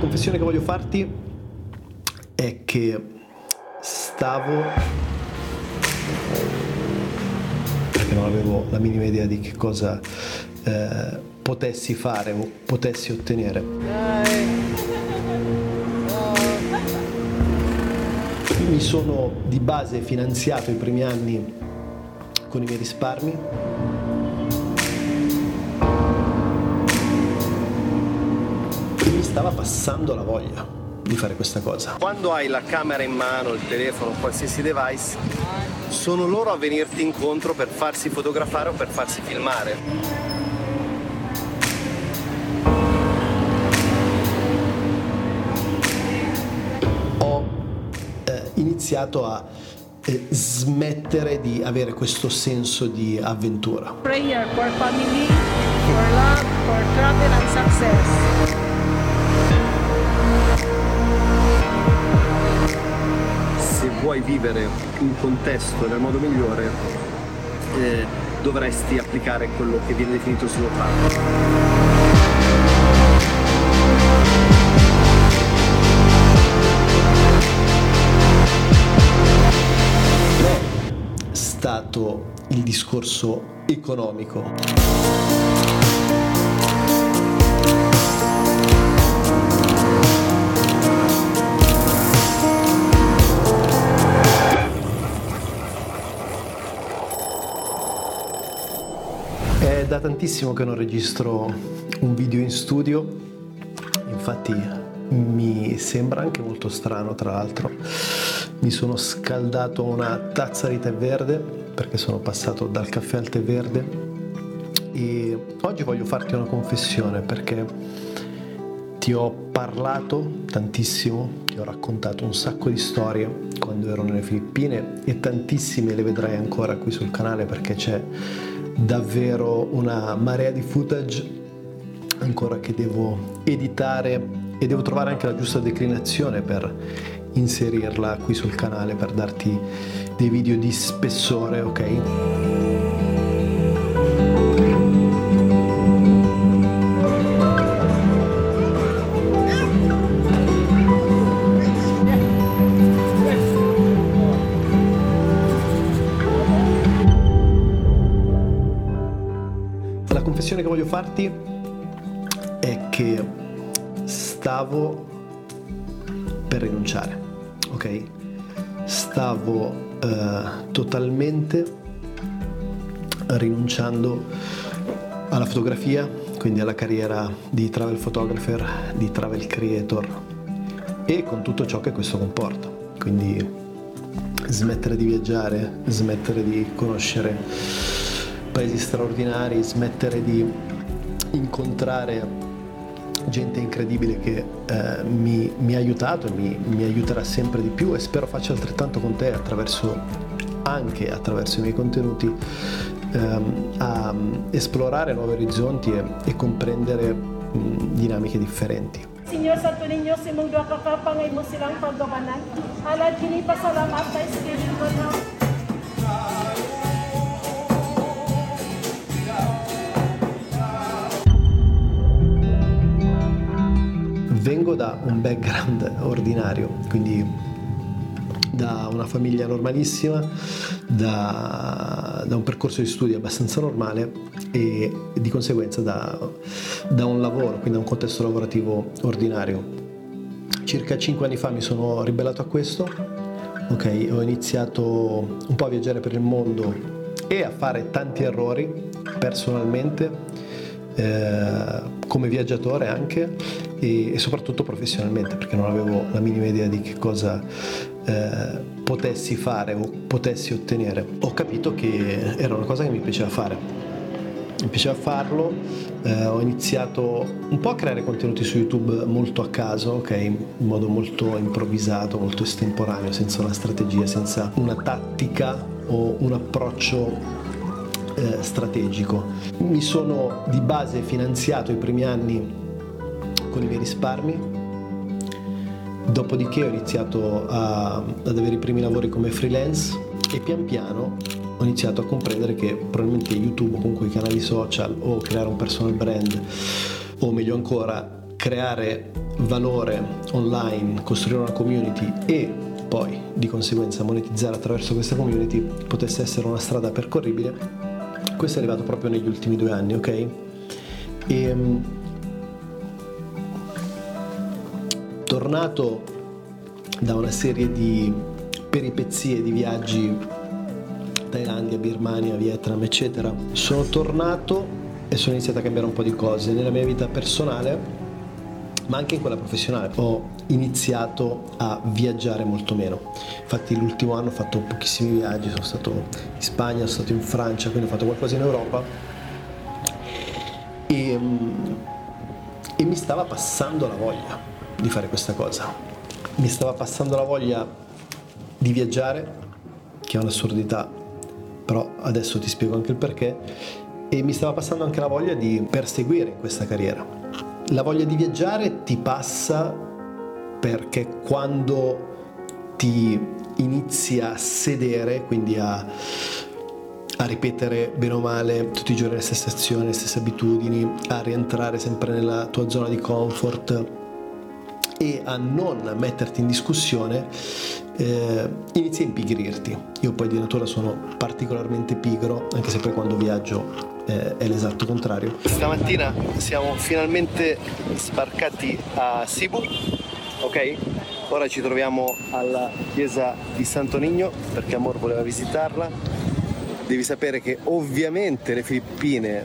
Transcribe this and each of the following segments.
confessione che voglio farti è che stavo perché non avevo la minima idea di che cosa eh, potessi fare o potessi ottenere. Mi sono di base finanziato i primi anni con i miei risparmi. Stava passando la voglia di fare questa cosa. Quando hai la camera in mano, il telefono, qualsiasi device, sono loro a venirti incontro per farsi fotografare o per farsi filmare. Ho eh, iniziato a eh, smettere di avere questo senso di avventura. Prayer for family, for love, for travel and success. Se vuoi vivere un contesto nel modo migliore, eh, dovresti applicare quello che viene definito slow è stato il discorso economico. Da tantissimo che non registro un video in studio, infatti mi sembra anche molto strano tra l'altro. Mi sono scaldato una tazza di tè verde perché sono passato dal caffè al tè verde e oggi voglio farti una confessione perché ti ho parlato tantissimo, ti ho raccontato un sacco di storie quando ero nelle Filippine e tantissime le vedrai ancora qui sul canale perché c'è davvero una marea di footage ancora che devo editare e devo trovare anche la giusta declinazione per inserirla qui sul canale per darti dei video di spessore, ok? La confessione che voglio farti è che stavo per rinunciare, ok? Stavo eh, totalmente rinunciando alla fotografia, quindi alla carriera di travel photographer, di travel creator e con tutto ciò che questo comporta. Quindi smettere di viaggiare, smettere di conoscere paesi straordinari, smettere di incontrare gente incredibile che eh, mi, mi ha aiutato e mi, mi aiuterà sempre di più e spero faccia altrettanto con te attraverso anche attraverso i miei contenuti ehm, a esplorare nuovi orizzonti e, e comprendere mh, dinamiche differenti. Senyor, sa ito ninyo si mong duha ka kapangay mo silang paggabanan. Alad kini pasalamat sa schedule Vengo da un background ordinario, quindi da una famiglia normalissima, da, da un percorso di studi abbastanza normale e di conseguenza da, da un lavoro, quindi da un contesto lavorativo ordinario. Circa 5 anni fa mi sono ribellato a questo, ok, ho iniziato un po' a viaggiare per il mondo e a fare tanti errori personalmente eh, come viaggiatore anche e, e, soprattutto professionalmente perché non avevo la minima idea di che cosa eh, potessi fare o potessi ottenere. Ho capito che era una cosa che mi piaceva fare. Mi piaceva farlo, eh, ho iniziato un po' a creare contenuti su YouTube molto a caso, ok, in modo molto improvvisato, molto estemporaneo, senza una strategia, senza una tattica o un approccio eh, strategico. Mi sono di base finanziato i primi anni con i miei risparmi, dopodiché ho iniziato a, ad avere i primi lavori come freelance e pian piano ho iniziato a comprendere che probabilmente YouTube o comunque i canali social o creare un personal brand o meglio ancora creare valore online, costruire una community e poi di conseguenza monetizzare attraverso questa community potesse essere una strada percorribile. Questo è arrivato proprio negli ultimi due anni, ok? E, ehm, tornato da una serie di peripezie, di viaggi Thailandia, Birmania, Vietnam, eccetera, sono tornato e sono iniziato a cambiare un po' di cose nella mia vita personale ma anche in quella professionale. Ho iniziato a viaggiare molto meno. Infatti l'ultimo anno ho fatto pochissimi viaggi, sono stato in Spagna, sono stato in Francia, quindi ho fatto qualcosa in Europa. E, e mi stava passando la voglia di fare questa cosa. Mi stava passando la voglia di viaggiare, che è un'assurdità, però adesso ti spiego anche il perché, e mi stava passando anche la voglia di perseguire questa carriera la voglia di viaggiare ti passa perché quando ti inizi a sedere, quindi a, a ripetere bene o male tutti i giorni le stesse azioni, le stesse abitudini, a rientrare sempre nella tua zona di comfort e a non metterti in discussione, eh, inizi a impigrirti. Io poi di natura sono particolarmente pigro, anche se poi quando viaggio eh, è l'esatto contrario. Stamattina siamo finalmente sbarcati a Cebu, ok? Ora ci troviamo alla chiesa di Santo Nigno perché Amor voleva visitarla. Devi sapere che ovviamente le Filippine,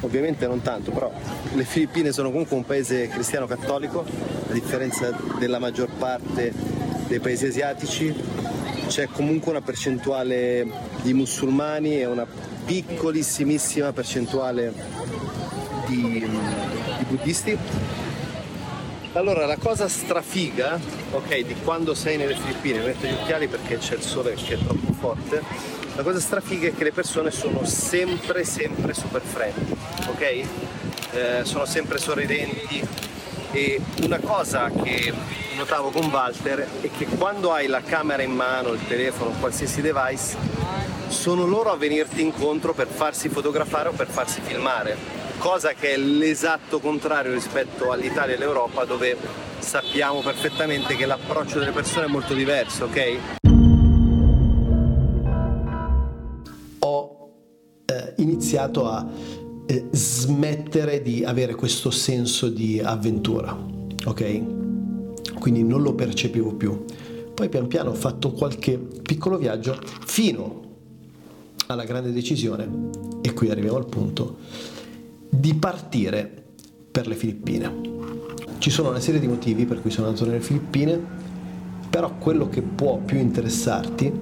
ovviamente non tanto, però le Filippine sono comunque un paese cristiano cattolico, a differenza della maggior parte dei paesi asiatici. C'è comunque una percentuale di musulmani e una piccolissimissima percentuale di, di buddisti. Allora, la cosa strafiga, ok, di quando sei nelle Filippine, metto gli occhiali perché c'è il sole che è troppo forte, la cosa strafiga è che le persone sono sempre, sempre super friendly, ok? Eh, sono sempre sorridenti e una cosa che notavo con Walter è che quando hai la camera in mano, il telefono, qualsiasi device, sono loro a venirti incontro per farsi fotografare o per farsi filmare, cosa che è l'esatto contrario rispetto all'Italia e all'Europa dove sappiamo perfettamente che l'approccio delle persone è molto diverso, ok? Ho eh, iniziato a eh, smettere di avere questo senso di avventura, ok? Quindi non lo percepivo più. Poi pian piano ho fatto qualche piccolo viaggio fino alla grande decisione, e qui arriviamo al punto, di partire per le Filippine. Ci sono una serie di motivi per cui sono andato nelle Filippine, però quello che può più interessarti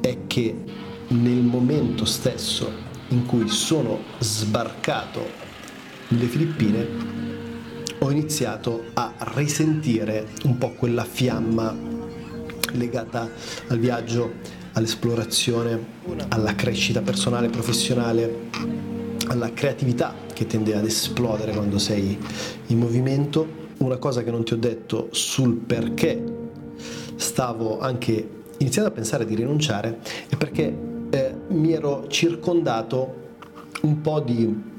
è che nel momento stesso in cui sono sbarcato nelle Filippine ho iniziato a risentire un po' quella fiamma legata al viaggio all'esplorazione, alla crescita personale e professionale, alla creatività che tende ad esplodere quando sei in movimento. Una cosa che non ti ho detto sul perché stavo anche iniziando a pensare di rinunciare è perché eh, mi ero circondato un po' di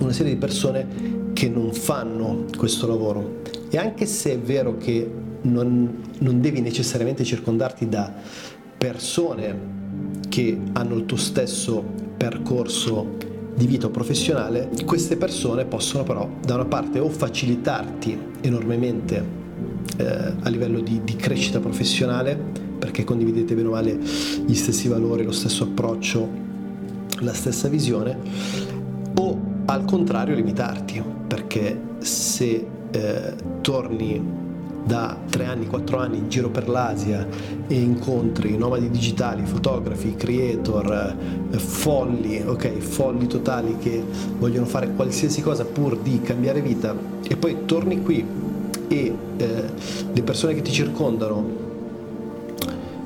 una serie di persone che non fanno questo lavoro e anche se è vero che non, non devi necessariamente circondarti da persone che hanno il tuo stesso percorso di vita professionale, queste persone possono però da una parte o facilitarti enormemente eh, a livello di, di, crescita professionale, perché condividete bene o male gli stessi valori, lo stesso approccio, la stessa visione, o al contrario limitarti, perché se eh, torni da tre anni, quattro anni in giro per l'Asia e incontri nomadi digitali, fotografi, creator, eh, folli, ok, folli totali che vogliono fare qualsiasi cosa pur di cambiare vita. E poi torni qui e eh, le persone che ti circondano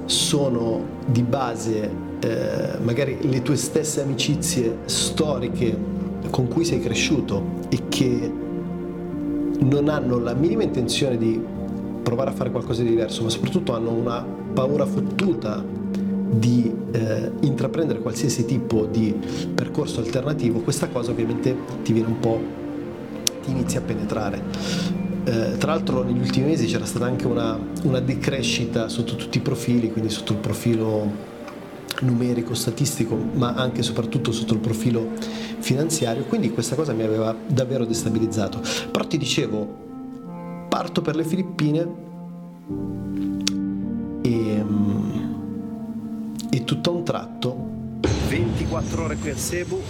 sono di base eh, magari le tue stesse amicizie storiche con cui sei cresciuto e che non hanno la minima intenzione di provare a fare qualcosa di diverso, ma soprattutto hanno una paura fottuta di eh, intraprendere qualsiasi tipo di percorso alternativo, questa cosa ovviamente ti viene un po' ti inizi a penetrare. Eh, tra l'altro negli ultimi mesi c'era stata anche una, una decrescita sotto tutti i profili, quindi sotto il profilo numerico, statistico, ma anche e soprattutto sotto il profilo finanziario, quindi questa cosa mi aveva davvero destabilizzato. Però ti dicevo, parto per le Filippine. E, e tutto a un tratto. 24 ore qui a Cebu.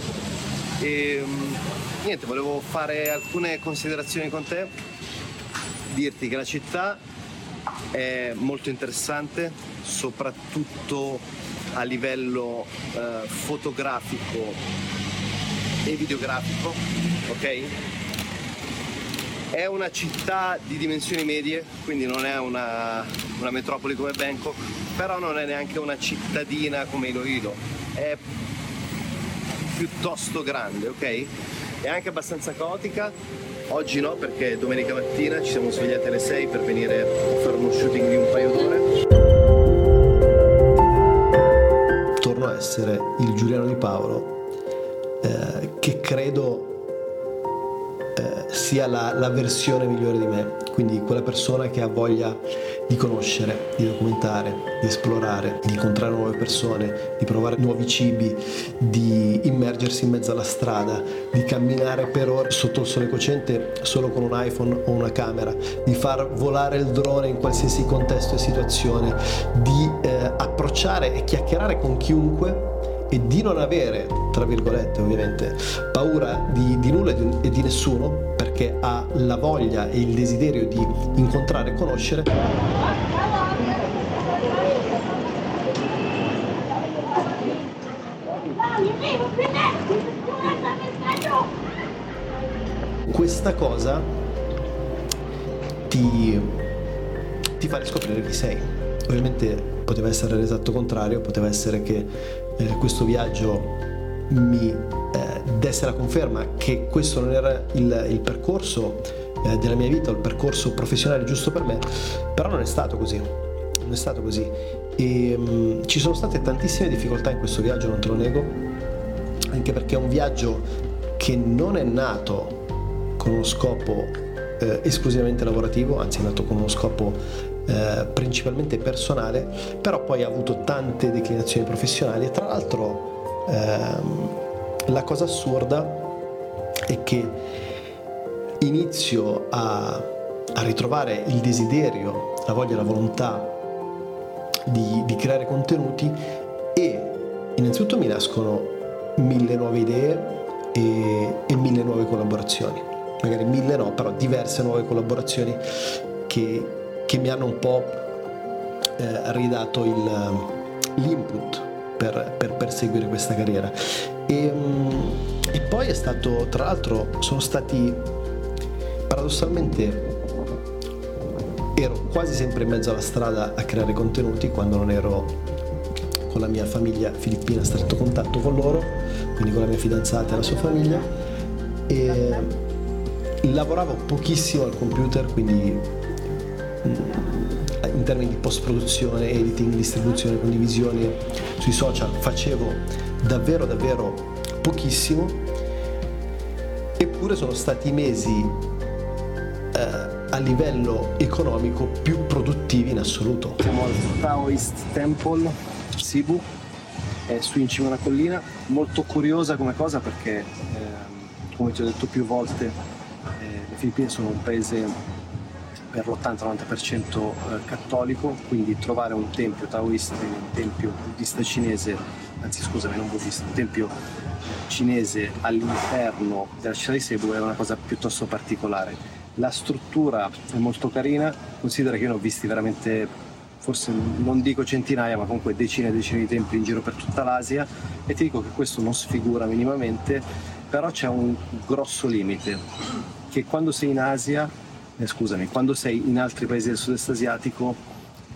E niente, volevo fare alcune considerazioni con te, dirti che la città è molto interessante, soprattutto a livello eh, fotografico e videografico, ok? È una città di dimensioni medie, quindi non è una, una metropoli come Bangkok, però non è neanche una cittadina come Iloilo, è piuttosto grande, ok? È anche abbastanza caotica, oggi no perché domenica mattina ci siamo svegliati alle 6 per venire a fare uno shooting di un paio d'ore. Essere il Giuliano di Paolo eh, che credo eh, sia la, la, versione migliore di me, quindi quella persona che ha voglia di conoscere, di documentare, di esplorare, di incontrare nuove persone, di provare nuovi cibi, di immergersi in mezzo alla strada, di camminare per ore sotto il sole cocente solo con un iPhone o una camera, di far volare il drone in qualsiasi contesto e situazione, di eh, approcciare e chiacchierare con chiunque e di non avere, tra virgolette ovviamente, paura di, di nulla e di, e di nessuno perché ha la voglia e il desiderio di incontrare e conoscere. Questa cosa ti, ti fa riscoprire chi sei. Ovviamente poteva essere l'esatto contrario, poteva essere che eh, questo viaggio mi eh, desse la conferma che questo non era il, il percorso eh, della mia vita, il percorso professionale giusto per me, però non è stato così, non è stato così. E, mh, mm, ci sono state tantissime difficoltà in questo viaggio, non te lo nego, anche perché è un viaggio che non è nato con uno scopo eh, esclusivamente lavorativo, anzi è nato con uno scopo eh, principalmente personale, però poi ha avuto tante declinazioni professionali e tra l'altro ehm, la cosa assurda è che inizio a, a ritrovare il desiderio, la voglia, la volontà di, di creare contenuti e innanzitutto mi nascono mille nuove idee e, e, mille nuove collaborazioni. Magari mille no, però diverse nuove collaborazioni che, che mi hanno un po' eh, ridato il, l'input per, per, perseguire questa carriera. E, mm, e poi è stato, tra l'altro, sono stati paradossalmente ero quasi sempre in mezzo alla strada a creare contenuti quando non ero con la mia famiglia filippina a stretto contatto con loro, quindi con la mia fidanzata e la sua famiglia e lavoravo pochissimo al computer, quindi in termini di post produzione, editing, distribuzione, condivisione sui social facevo davvero davvero pochissimo. Eppure sono stati mesi eh, a livello economico più produttivi in assoluto. Siamo al Taoist Temple, Cebu, è su in cima a una collina, molto curiosa come cosa perché eh, come ti ho detto più volte eh, le Filippine sono un paese per l'80-90% eh, cattolico, quindi trovare un tempio taoista, un tempio buddista cinese, anzi scusami, non buddista, un tempio cinese all'interno della città di Cebu è una cosa piuttosto particolare. La struttura è molto carina, considera che io ne ho visti veramente, forse non dico centinaia, ma comunque decine e decine di templi in giro per tutta l'Asia e ti dico che questo non sfigura minimamente, però c'è un grosso limite, che quando sei in Asia eh, scusami, quando sei in altri paesi del sud-est asiatico,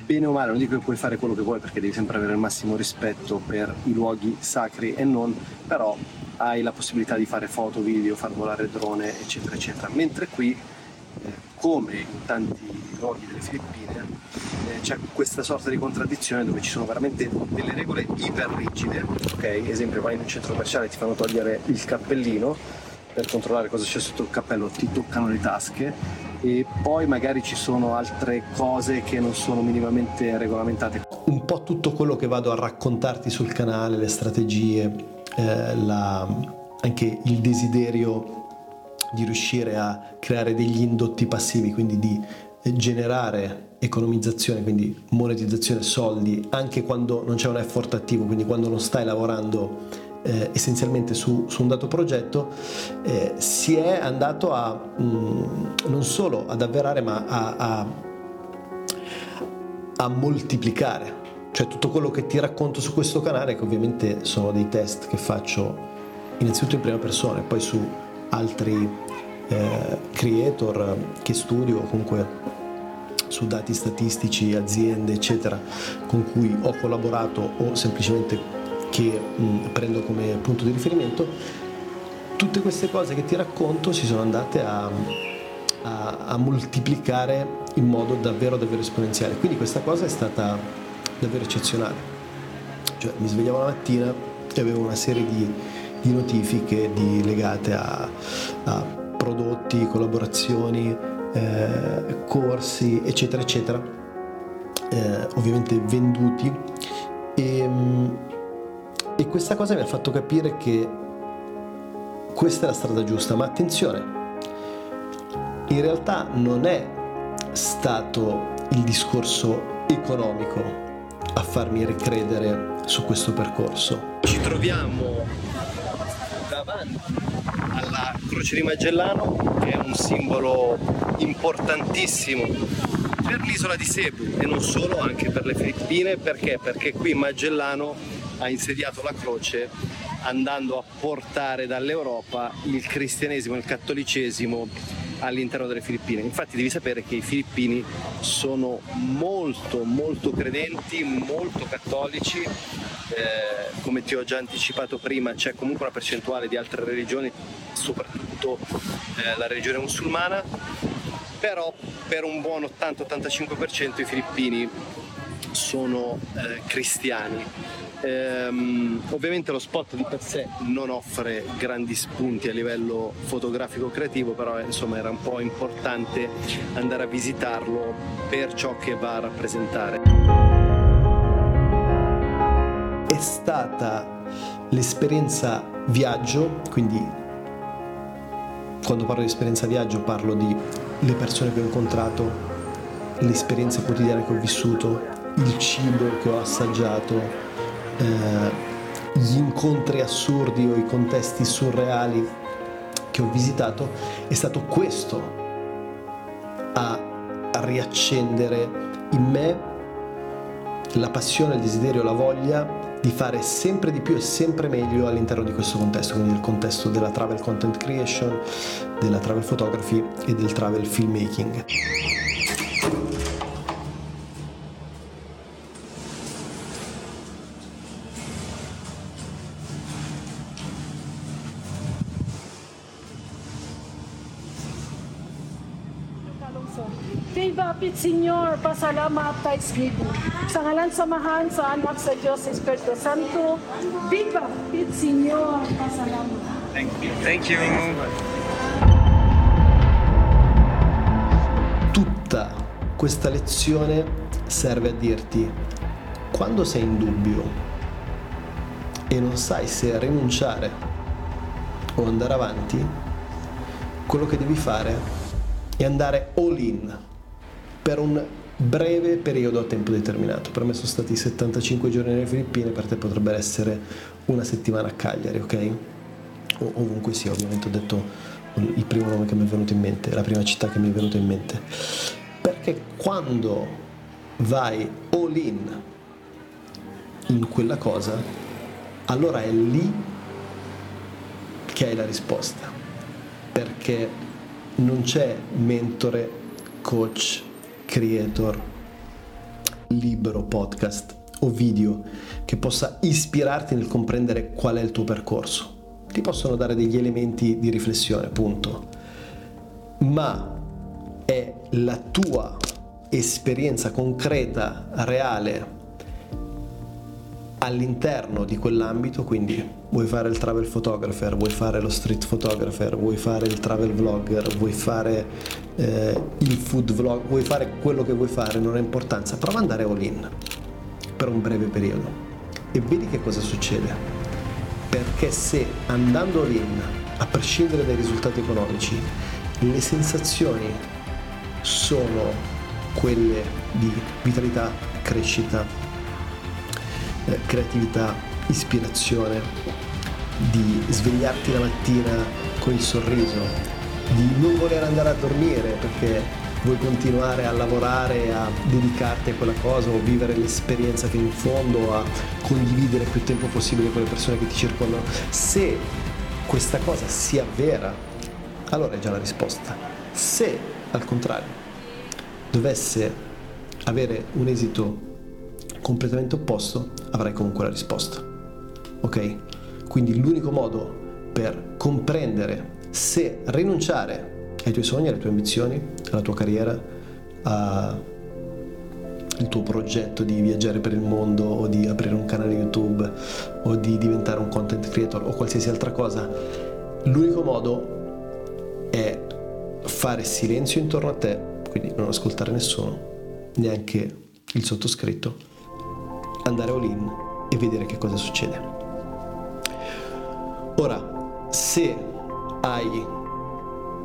bene o male, non dico che puoi fare quello che vuoi perché devi sempre avere il massimo rispetto per i luoghi sacri e non, però hai la possibilità di fare foto, video, far volare drone, eccetera, eccetera. Mentre qui, eh, come in tanti luoghi delle Filippine, eh, c'è questa sorta di contraddizione dove ci sono veramente delle regole iper rigide, ok? Esempio, vai in un centro commerciale e ti fanno togliere il cappellino, per controllare cosa c'è sotto il cappello, ti toccano le tasche e poi magari ci sono altre cose che non sono minimamente regolamentate. Un po' tutto quello che vado a raccontarti sul canale, le strategie, eh, la, anche il desiderio di riuscire a creare degli indotti passivi, quindi di generare economizzazione, quindi monetizzazione soldi, anche quando non c'è un effort attivo, quindi quando non stai lavorando eh, essenzialmente su, su, un dato progetto, eh, si è andato a mh, mm, non solo ad avverare, ma a, a, a moltiplicare. Cioè tutto quello che ti racconto su questo canale, che ovviamente sono dei test che faccio innanzitutto in prima persona e poi su altri eh, creator che studio, comunque su dati statistici, aziende, eccetera, con cui ho collaborato o semplicemente che mh, prendo come punto di riferimento, tutte queste cose che ti racconto si sono andate a, a, a moltiplicare in modo davvero davvero esponenziale. Quindi questa cosa è stata davvero eccezionale. Cioè mi svegliavo la mattina e avevo una serie di, di notifiche di, legate a, a prodotti, collaborazioni, eh, corsi, eccetera, eccetera, eh, ovviamente venduti. E, e questa cosa mi ha fatto capire che questa è la strada giusta, ma attenzione, in realtà non è stato il discorso economico a farmi ricredere su questo percorso. Ci troviamo davanti alla Croce di Magellano, che è un simbolo importantissimo per l'isola di Cebu e non solo, anche per le Filippine, perché? Perché qui Magellano ha insediato la croce andando a portare dall'Europa il cristianesimo il cattolicesimo all'interno delle Filippine. Infatti devi sapere che i filippini sono molto molto credenti, molto cattolici, eh, come ti ho già anticipato prima c'è comunque una percentuale di altre religioni, soprattutto eh, la religione musulmana, però per un buon 80-85% i filippini sono eh, cristiani Ehm, ovviamente lo spot di per sé non offre grandi spunti a livello fotografico creativo, però eh, insomma era un po' importante andare a visitarlo per ciò che va a rappresentare. È stata l'esperienza viaggio, quindi quando parlo di esperienza viaggio parlo di le persone che ho incontrato, le esperienze quotidiane che ho vissuto, il cibo che ho assaggiato, eh, gli incontri assurdi o i contesti surreali che ho visitato, è stato questo a, a riaccendere in me la passione, il desiderio, la voglia di fare sempre di più e sempre meglio all'interno di questo contesto, quindi il contesto della travel content creation, della travel photography e del travel filmmaking. Senyor, pasalamat tayo Ibu. Sa ngalan samahan sa anak sa Diyos Espiritu Santo, Viva Pit Senyor, pasalamat. Thank you. Thank you. Tutta questa lezione serve a dirti, quando sei in dubbio e non sai se rinunciare o andare avanti, quello che devi fare è andare all in per un breve periodo a tempo determinato. Per me sono stati 75 giorni nelle Filippine, per te potrebbe essere una settimana a Cagliari, ok? O ovunque sia, ovviamente ho detto il primo nome che mi è venuto in mente, la prima città che mi è venuta in mente. Perché quando vai all in in quella cosa, allora è lì che hai la risposta. Perché non c'è mentore, coach, creator, libro, podcast o video che possa ispirarti nel comprendere qual è il tuo percorso. Ti possono dare degli elementi di riflessione, punto. Ma è la tua esperienza concreta, reale, all'interno di quell'ambito, quindi vuoi fare il travel photographer, vuoi fare lo street photographer, vuoi fare il travel vlogger, vuoi fare eh, il food vlog, vuoi fare quello che vuoi fare, non ha importanza, prova ad andare all in per un breve periodo e vedi che cosa succede. Perché se andando all in, a prescindere dai risultati economici, le sensazioni sono quelle di vitalità, crescita, eh, creatività, ispirazione, di svegliarti la mattina con il sorriso, di non voler andare a dormire perché vuoi continuare a lavorare, a dedicarti a quella cosa o vivere l'esperienza fino in fondo, a condividere più tempo possibile con le persone che ti circondano. Se questa cosa sia vera, allora è già la risposta. Se al contrario dovesse avere un esito completamente opposto, avrai comunque la risposta. Ok? Quindi l'unico modo per comprendere se rinunciare ai tuoi sogni, alle tue ambizioni, alla tua carriera, al tuo progetto di viaggiare per il mondo o di aprire un canale YouTube o di diventare un content creator o qualsiasi altra cosa, l'unico modo è fare silenzio intorno a te quindi non ascoltare nessuno, neanche il sottoscritto, andare all in e vedere che cosa succede. Ora, se hai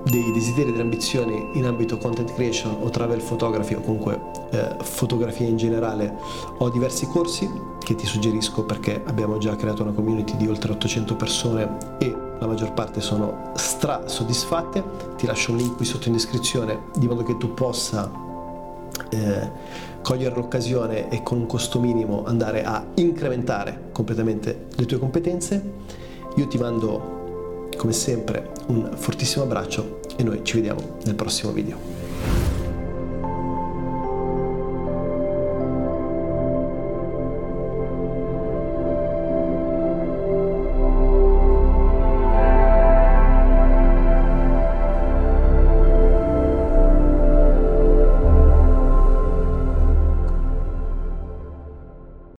dei desideri, delle ambizioni in ambito content creation o travel photography o comunque eh, fotografia in generale, ho diversi corsi che ti suggerisco perché abbiamo già creato una community di oltre 800 persone e la maggior parte sono stra soddisfatte. Ti lascio un link qui sotto in descrizione di modo che tu possa eh, cogliere l'occasione e con un costo minimo andare a incrementare completamente le tue competenze. Io ti mando come sempre un fortissimo abbraccio e noi ci vediamo nel prossimo video.